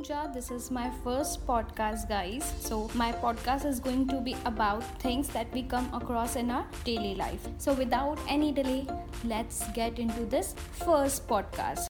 Pooja. This is my first podcast, guys. So, my podcast is going to be about things that we come across in our daily life. So, without any delay, let's get into this first podcast.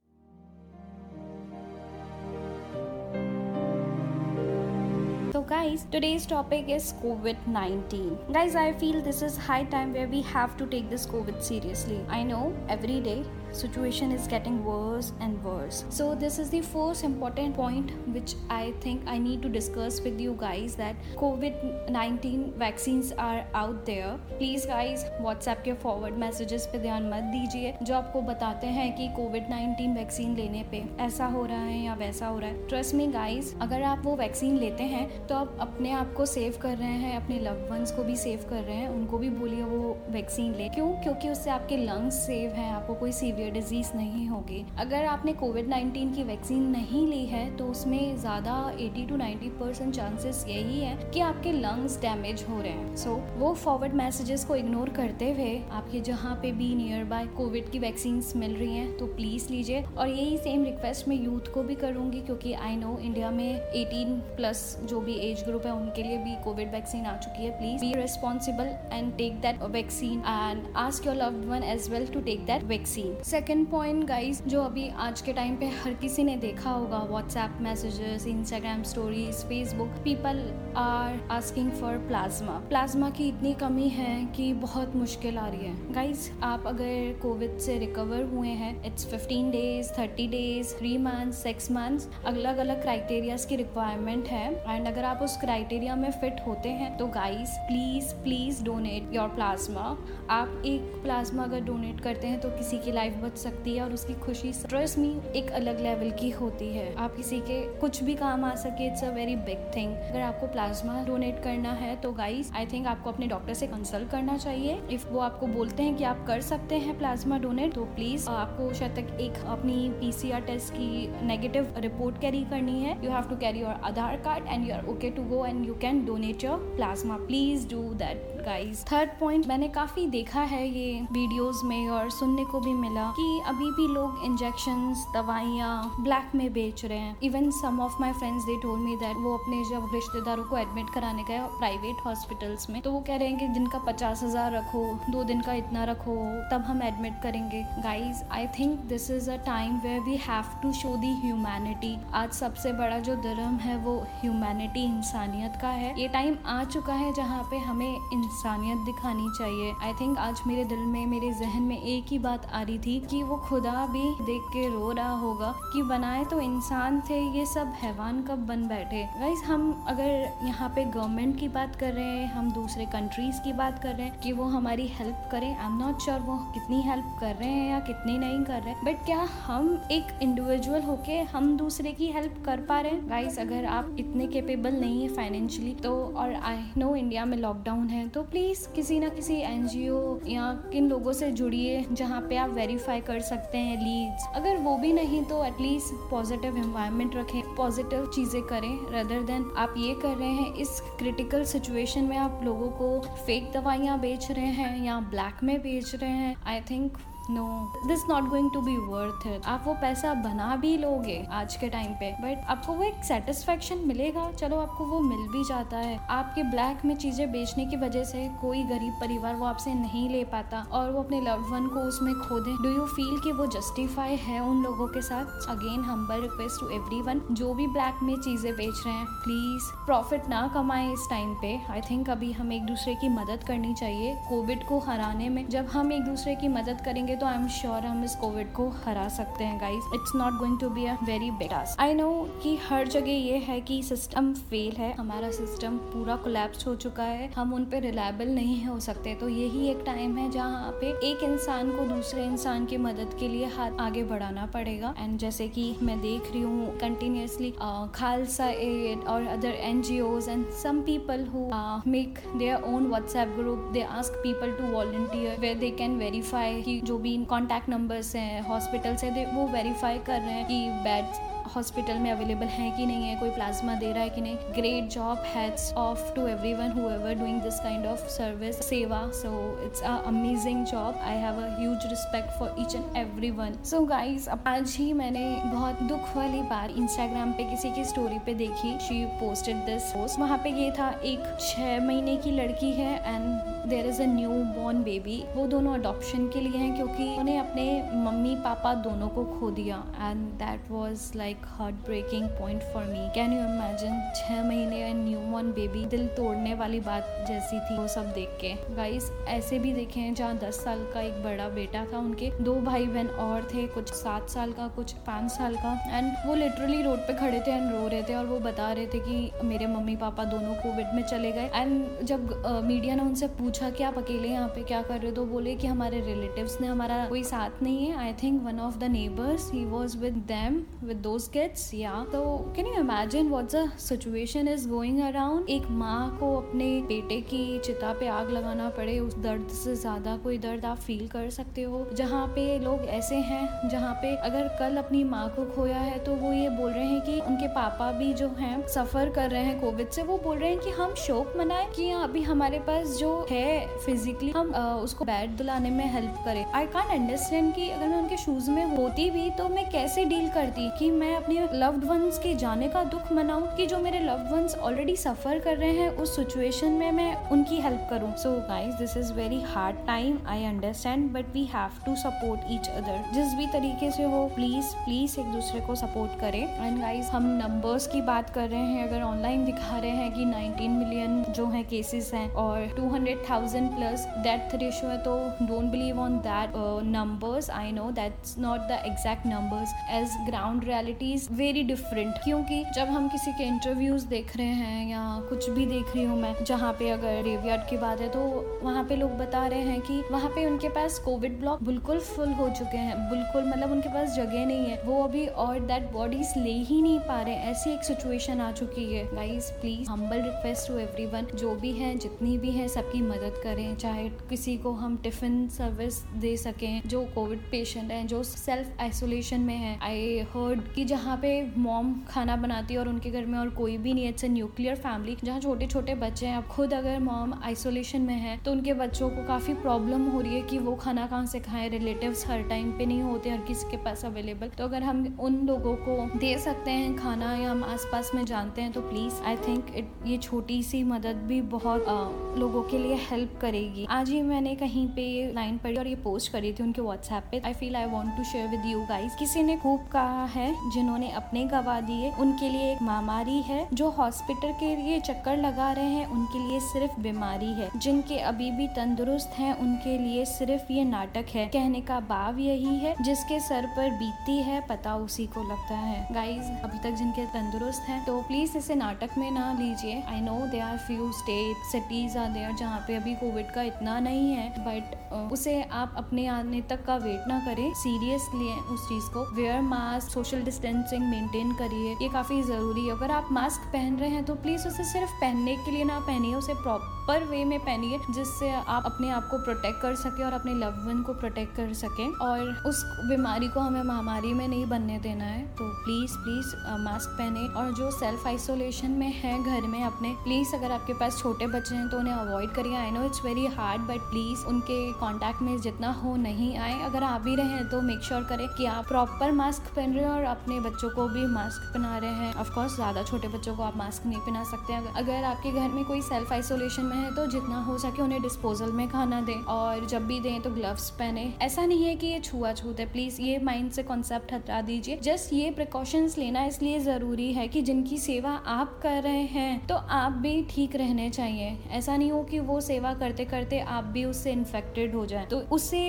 So guys, today's topic is COVID-19. Guys, I feel this is high time where we have to take this COVID seriously. I know every day situation is getting worse and worse. So, this is the first important point which i think i need to discuss with you guys that covid-19 vaccines are out there. Please guys WhatsApp के forward messages पे ध्यान मत दीजिए। जो आपको बताते हैं कि कोविड 19 वैक्सीन लेने पे ऐसा हो रहा है या वैसा हो रहा है। ट्रस्ट मी गाइज़ अगर आप वो वैक्सीन लेते हैं तो आप अपने आप को सेव कर रहे हैं, अपने लव वंस को भी सेव कर रहे हैं, उनको भी बोलिए वो वैक्सीन ले। क्यों? क्योंकि उससे आपके लंग्स सेव हैं, आपको कोई सीवियर सीवियर डिज़ीज़ नहीं होगी। अगर आपने कोविड 19 की वैक्सीन नहीं ली है तो उसमें ज़्यादा 80 टू 90 परसेंट चांसेस यही है कि आपके लंग्स डैमेज हो रहे हैं। सो so, वो फॉरवर्ड मैसेजेस को इग्नोर करते हुए आपके जहाँ पे भी नियर बाय कोविड की वैक्सीन मिल रही हैं तो प्लीज़ लीजिए। और यही सेम रिक्वेस्ट मैं यूथ को भी करूँगी क्योंकि आई नो इंडिया में 18 प्लस जो भी एज ग्रुप है उनके लिए भी कोविड वैक्सीन आ चुकी है। Please be responsible and take that vaccine and ask your loved one as well to take that vaccine second point guys जो अभी आज के टाइम पे हर किसी ने देखा होगा WhatsApp messages Instagram stories Facebook people are asking for plasma plasma की इतनी कमी है कि बहुत मुश्किल आ रही है। गाइस आप अगर कोविड से रिकवर हुए हैं it's fifteen days thirty days three month six months अलग अलग क्राइटेरियाज की रिक्वायरमेंट है। एंड अगर आप उस क्राइटेरिया में फिट होते हैं तो guys please please donate your plasma आप एक प्लाज्मा अगर डोनेट करते हैं तो किसी की लाइफ बच सकती है और उसकी खुशी स्ट्रेस में एक अलग लेवल की होती है। आप किसी के कुछ भी काम आ सके it's a very big thing अगर आपको प्लाज्मा डोनेट करना है तो गाइस आई थिंक आपको अपने डॉक्टर से कंसल्ट करना चाहिए। इफ़ वो आपको बोलते हैं कि आप कर सकते हैं प्लाज्मा डोनेट तो प्लीज़ आपको शायद तक एक अपनी पीसीआर टेस्ट की नेगेटिव रिपोर्ट कैरी करनी है। You have to carry your Aadhaar card and you are okay to go and you can donate your plasma please do that guys third point मैंने काफ़ी देखा है ये वीडियोस में और सुनने को भी मिला कि अभी भी लोग इंजेक्शन दवाइयाँ ब्लैक में बेच रहे हैं. Even some of my friends they told me that वो अपने जब रिश्तेदारों को एडमिट कराने गए प्राइवेट हॉस्पिटल्स में तो वो कह रहे हैं कि दिन का पचास हज़ार रखो, दो दिन का इतना रखो, तब हम एडमिट करेंगे. Guys I think this is a time where we have to show the humanity आज सबसे बड़ा जो धर्म है वो ह्यूमैनिटी इंसानियत का है. ये टाइम आ चुका है जहाँ पे हमें इंसानियत दिखानी चाहिए। आई थिंक आज मेरे दिल में, मेरे जहन में एक ही बात आ रही थी कि वो खुदा भी देख के रो रहा होगा कि बनाए तो इंसान थे, ये सब हैवान कब बन बैठे। गाइस हम अगर यहाँ पे गवर्नमेंट की बात कर रहे हैं, हम दूसरे कंट्रीज़ की बात कर रहे हैं, कि वो हमारी हेल्प करें आई एम नॉट श्योर वो कितनी हेल्प कर रहे हैं या कितनी नहीं कर रहे। बट क्या हम एक इंडिविजुअल होके हम दूसरे की हेल्प कर पा रहे हैं? गाइस अगर आप इतने केपेबल नहीं है फाइनेंशियली तो और आई नो इंडिया में लॉकडाउन है तो प्लीज़ किसी ना किसी एनजीओ या किन लोगों से जुड़िए जहाँ पे आप वेरीफाई कर सकते हैं लीड्स अगर वो भी नहीं तो एटलीस्ट पॉजिटिव इन्वायरमेंट रखें पॉजिटिव चीज़ें करें रदर देन आप ये कर रहे हैं, इस क्रिटिकल सिचुएशन में आप लोगों को फेक दवाइयाँ बेच रहे हैं या ब्लैक में बेच रहे हैं। I think no this not going to be worth it आप वो पैसा बना भी लोगे आज के टाइम पे बट आपको वो एक सेटिस्फेक्शन मिलेगा। चलो, आपको वो मिल भी जाता है। आपके ब्लैक में चीज़ें बेचने की वजह से कोई गरीब परिवार वो आपसे नहीं ले पाता और वो अपने लव वन को उसमें खो दे डू यू फील कि वो जस्टिफाई है उन लोगों के साथ? Again humble request to every जो भी ब्लैक में चीज़ें बेच रहे हैं प्लीज़ प्रॉफिट ना कमाए इस टाइम पे। आई थिंक अभी हम एक दूसरे की मदद करनी चाहिए। कोविड को हराने में, जब हम एक दूसरे की मदद करेंगे तो आई एम श्योर हम इस कोविड को हरा सकते हैं guys it's not going to be a very big I know कि हर जगह ये है कि सिस्टम फेल है, हमारा सिस्टम पूरा कोलेप्स हो चुका है, हम उन पे रिलायबल नहीं हो सकते तो यही एक टाइम है जहाँ पे एक इंसान को दूसरे इंसान की मदद के लिए हाथ आगे बढ़ाना पड़ेगा. एंड जैसे कि मैं देख रही हूँ कंटिन्यूसली खालसा एड और other N G Os and some people who make their own WhatsApp group they ask people to volunteer where they can verify कि जो भी कॉन्टैक्ट नंबर्स हैं हॉस्पिटल से वो वेरीफाई कर रहे हैं कि बेड्स हॉस्पिटल में अवेलेबल है कि नहीं है, कोई प्लाज्मा दे रहा है कि नहीं। Great job hats off to every one who ever doing this kind of service सेवा। So it's a amazing job I have a huge respect for each and every one so guys आज ही मैंने बहुत दुख वाली बात Instagram पे किसी की स्टोरी पे देखी। शी पोस्टेड दिस पोस्ट वहाँ पे ये था, एक छह महीने की लड़की है and there is a newborn baby वो दोनों अडोप्शन के लिए हैं क्योंकि उन्हें अपने मम्मी पापा दोनों को खो दिया। And that was like heart breaking point for me can you imagine छः महीने एंड बॉर्न बेबी दिल तोड़ने वाली बात जैसी थी वो सब देख के। गाइस ऐसे भी देखे हैं जहाँ दस साल का एक बड़ा बेटा था, उनके दो भाई बहन और थे कुछ सात साल का, कुछ पाँच साल का। एंड वो लिटरली रोड पे खड़े थे एंड रो रहे थे और वो बता रहे थे कि मेरे मम्मी पापा दोनों कोविड में चले गए। एंड जब मीडिया ने उनसे पूछा कि आप अकेले यहाँ पे क्या कर रहे हो तो बोले कि हमारे रिलेटिव्स ने हमारा कोई साथ नहीं है। I think one of the neighbours he was with them with kids या तो can you imagine what's the situation is going around एक माँ को अपने बेटे की चिता पे आग लगाना पड़े उस दर्द से ज़्यादा कोई दर्द आप फील कर सकते हो। जहाँ पे लोग ऐसे हैं जहाँ पे अगर कल अपनी माँ को खोया है तो वो ये बोल रहे हैं कि उनके पापा भी जो हैं सफ़र कर रहे हैं कोविड से वो बोल रहे हैं कि हम शोक मनाएँ कि अभी हमारे पास जो है फिजिकली हम आ, उसको बैड दिलाने में हेल्प करें। आई कान अंडरस्टैंड कि अगर मैं उनके शूज़ में होती भी तो मैं कैसे डील करती कि मैं अपने लव्ड वंस के जाने का दुख मनाऊं कि जो मेरे लव्ड वंस ऑलरेडी कर रहे हैं उस सिचुएशन में मैं उनकी हेल्प करूँ। So guys this is very hard time I understand but we have to support each other जिस भी तरीके से हो प्लीज़ प्लीज़ एक दूसरे को सपोर्ट करें। एंड गाइस हम नंबर्स की बात कर रहे हैं अगर ऑनलाइन दिखा रहे हैं कि 19 मिलियन जो है केसेस हैं और 200,000 थाउज़ेंड प्लस डेथ रेशो है तो don't believe on that numbers I know that's not the exact numbers as ground reality is very different क्योंकि जब हम किसी के इंटरव्यूज़ देख रहे हैं या कुछ भी देख रही हूँ मैं, जहाँ पे अगर रेवयार्ड की बात है तो वहाँ पे लोग बता रहे हैं कि वहाँ पे उनके पास कोविड ब्लॉक बिल्कुल फुल हो चुके हैं। बिल्कुल मतलब उनके पास जगह नहीं है। वो अभी और दैट बॉडीज ले ही नहीं पा रहे ऐसी एक सिचुएशन आ चुकी है। Guys please humble request to every जो भी है, जितनी भी है, सबकी मदद करें। चाहे किसी को हम टिफ़िन सर्विस दे सकें, जो कोविड पेशेंट हैं, जो सेल्फ आइसोलेशन में है। आई हर्ड कि जहाँ पे मॉम खाना बनाती है और उनके घर में और कोई भी नहीं इट्स ए न्यूक्लियर फैमिली जहाँ छोटे छोटे बच्चे हैं अब खुद अगर मॉम आइसोलेशन में है तो उनके बच्चों को काफ़ी प्रॉब्लम हो रही है कि वो खाना कहाँ से खाएँ रिलेटिव हर टाइम पे नहीं होते हर किसी के पास अवेलेबल तो अगर हम उन लोगों को दे सकते हैं खाना या हम आसपास में जानते हैं तो प्लीज़ आई थिंक ये छोटी सी मदद भी बहुत आ, लोगों के लिए हेल्प करेगी। आज ही मैंने कहीं पे ये लाइन पढ़ी और ये पोस्ट करी थी उनके व्हाट्सएप पे। I feel I want to share with you guys किसी ने खूब कहा है जिन्होंने अपने गवा दिए उनके लिए एक महामारी है जो हॉस्पिटल के लिए चक्कर लगा रहे हैं, उनके लिए सिर्फ़ बीमारी है। जिनके अभी भी तंदुरुस्त हैं, उनके लिए सिर्फ़ ये नाटक है। कहने का भाव यही है, जिसके सर पर बीतती है, पता उसी को लगता है। गाइज़ अभी तक जिनके तंदुरुस्त हैं तो प्लीज़ इसे नाटक में ना लीजिए। I know they are few state cities are there जहाँ पे अभी कोविड का इतना नहीं है बट उसे आप अपने आने तक का वेट ना करें। सीरियसली उस चीज़ को wear mask social distancing maintain करिए। ये काफ़ी ज़रूरी है। अगर आप मास्क पहन रहे हैं तो प्लीज़ उसे सिर्फ़ पहनने के लिए ना पहनिए उसे प्रॉपर वे में पहनिए, जिससे आप अपने आप को प्रोटेक्ट कर सके और अपने लव वन को प्रोटेक्ट कर सके। और उस बीमारी को हमें महामारी में नहीं बनने देना है। तो प्लीज़ प्लीज़ मास्क पहने और जो सेल्फ आइसोलेशन में है घर में अपने प्लीज़ अगर आपके पास छोटे बच्चे हैं तो उन्हें अवॉइड करिए। I know it's very hard but please उनके कॉन्टेक्ट में जितना हो नहीं आए। अगर आप भी रहे तो मेक श्योर sure करें कि आप प्रॉपर मास्क पहन रहे हैं और अपने बच्चों को भी मास्क पहना रहे हैं। ऑफकोर्स ज़्यादा छोटे बच्चों को आप मास्क नहीं पहना सकते। अगर आपके घर में कोई सेल्फ आइसोलेशन में है तो जितना हो सके उन्हें डिस्पोजल में खाना दें और जब भी दें तो ग्लव्स पहने। ऐसा नहीं है कि ये छुआछूत है। प्लीज़ ये माइंड से कॉन्सेप्ट हटा दीजिए। जस्ट ये प्रिकॉशंस लेना इसलिए ज़रूरी है कि जिनकी सेवा आप कर रहे हैं तो आप भी ठीक रहने चाहिए। ऐसा नहीं हो कि वो सेवा सेवा करते करते आप भी उससे इन्फेक्टेड हो जाए। तो उससे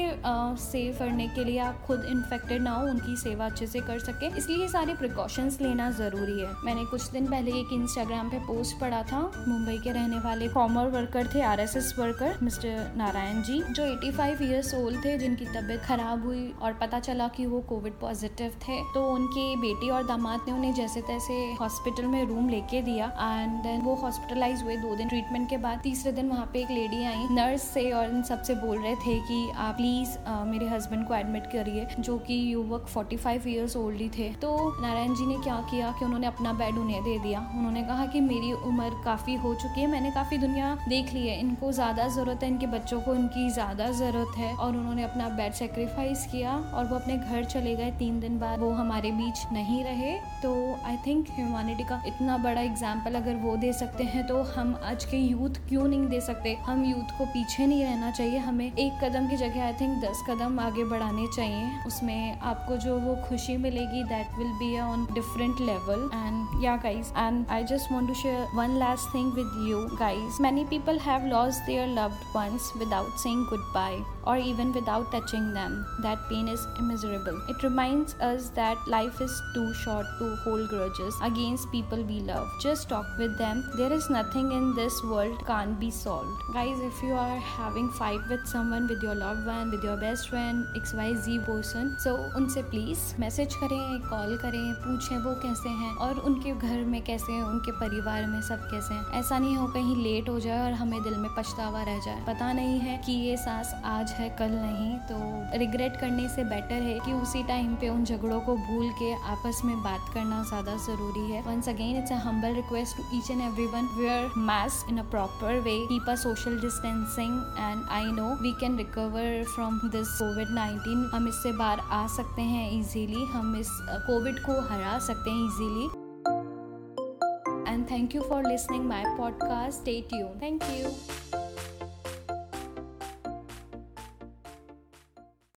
सेव करने के लिए आप खुद इन्फेक्टेड ना हो, उनकी सेवा अच्छे से कर सके। इसलिए सारे प्रिकॉशंस लेना ज़रूरी है। मैंने कुछ दिन पहले एक इंस्टाग्राम पे पोस्ट पढ़ा था, मुंबई के रहने वाले फॉर्मर वर्कर थे RSS worker mister Narayan ji जो 85 ईयर्स ओल्ड थे, जिनकी तबीयत खराब हुई और पता चला कि वो कोविड पॉजिटिव थे तो उनकी बेटी और दामाद ने उन्हें जैसे तैसे हॉस्पिटल में रूम लेके दिया एंड देन वो हॉस्पिटलाइज हुए दो दिन ट्रीटमेंट के बाद। तीसरे दिन वहाँ पे एक लेडी आई नर्स से और इन सबसे बोल रहे थे कि आप प्लीज़ मेरे हस्बैंड को एडमिट करिए, जो कि युवक 45 ईयर्स ओल्ड ही थे। तो नारायण जी ने क्या किया कि उन्होंने अपना बेड उन्हें दे दिया। उन्होंने कहा कि मेरी उम्र काफ़ी हो चुकी है, मैंने काफ़ी दुनिया देख ली है इनको ज़्यादा ज़रूरत है, इनके बच्चों को इनकी ज़्यादा ज़रूरत है और उन्होंने अपना बेड सेक्रीफाइस किया और वो अपने घर चले गए। तीन दिन बाद वो हमारे बीच नहीं रहे। तो आई थिंक ह्यूमैनिटी का इतना बड़ा एग्ज़ाम्पल अगर वो दे सकते हैं तो हम आज के यूथ क्यों नहीं दे सकते? हम यूथ को पीछे नहीं रहना चाहिए। हमें एक कदम की जगह आई थिंक दस कदम आगे बढ़ाने चाहिए। उसमें आपको जो वो खुशी मिलेगी that will be on different level and yeah guys and I just want to share one last thing with you guys many People have loss their loved ones without saying good bye or even without touching them. That pain is immeasurable. It reminds us that life is too short to hold grudges against people we love. Just talk with them. There is nothing in this world can't be solved. Guys, if you are having fight with someone, with your loved one, with your best friend, XYZ person, so उनसे please message करें call करें पूछें वो कैसे हैं और उनके घर में कैसे हैं उनके परिवार में सब कैसे हैं ऐसा नहीं हो कहीं लेट हो जाए और हमें दिल में पछतावा रह जाए। पता नहीं है कि ये सांस आज है, कल नहीं तो रिग्रेट करने से बेटर है कि उसी टाइम पे उन झगड़ों को भूल के आपस में बात करना ज़्यादा ज़रूरी है। Once again it's a humble request to each and every one wear mask in a proper way keep a social distancing and I know we can recover from this Covid nineteen हम इससे बाहर आ सकते हैं easily हम इस Covid को हरा सकते हैं easily thank you for listening my podcast. Stay tuned. Thank you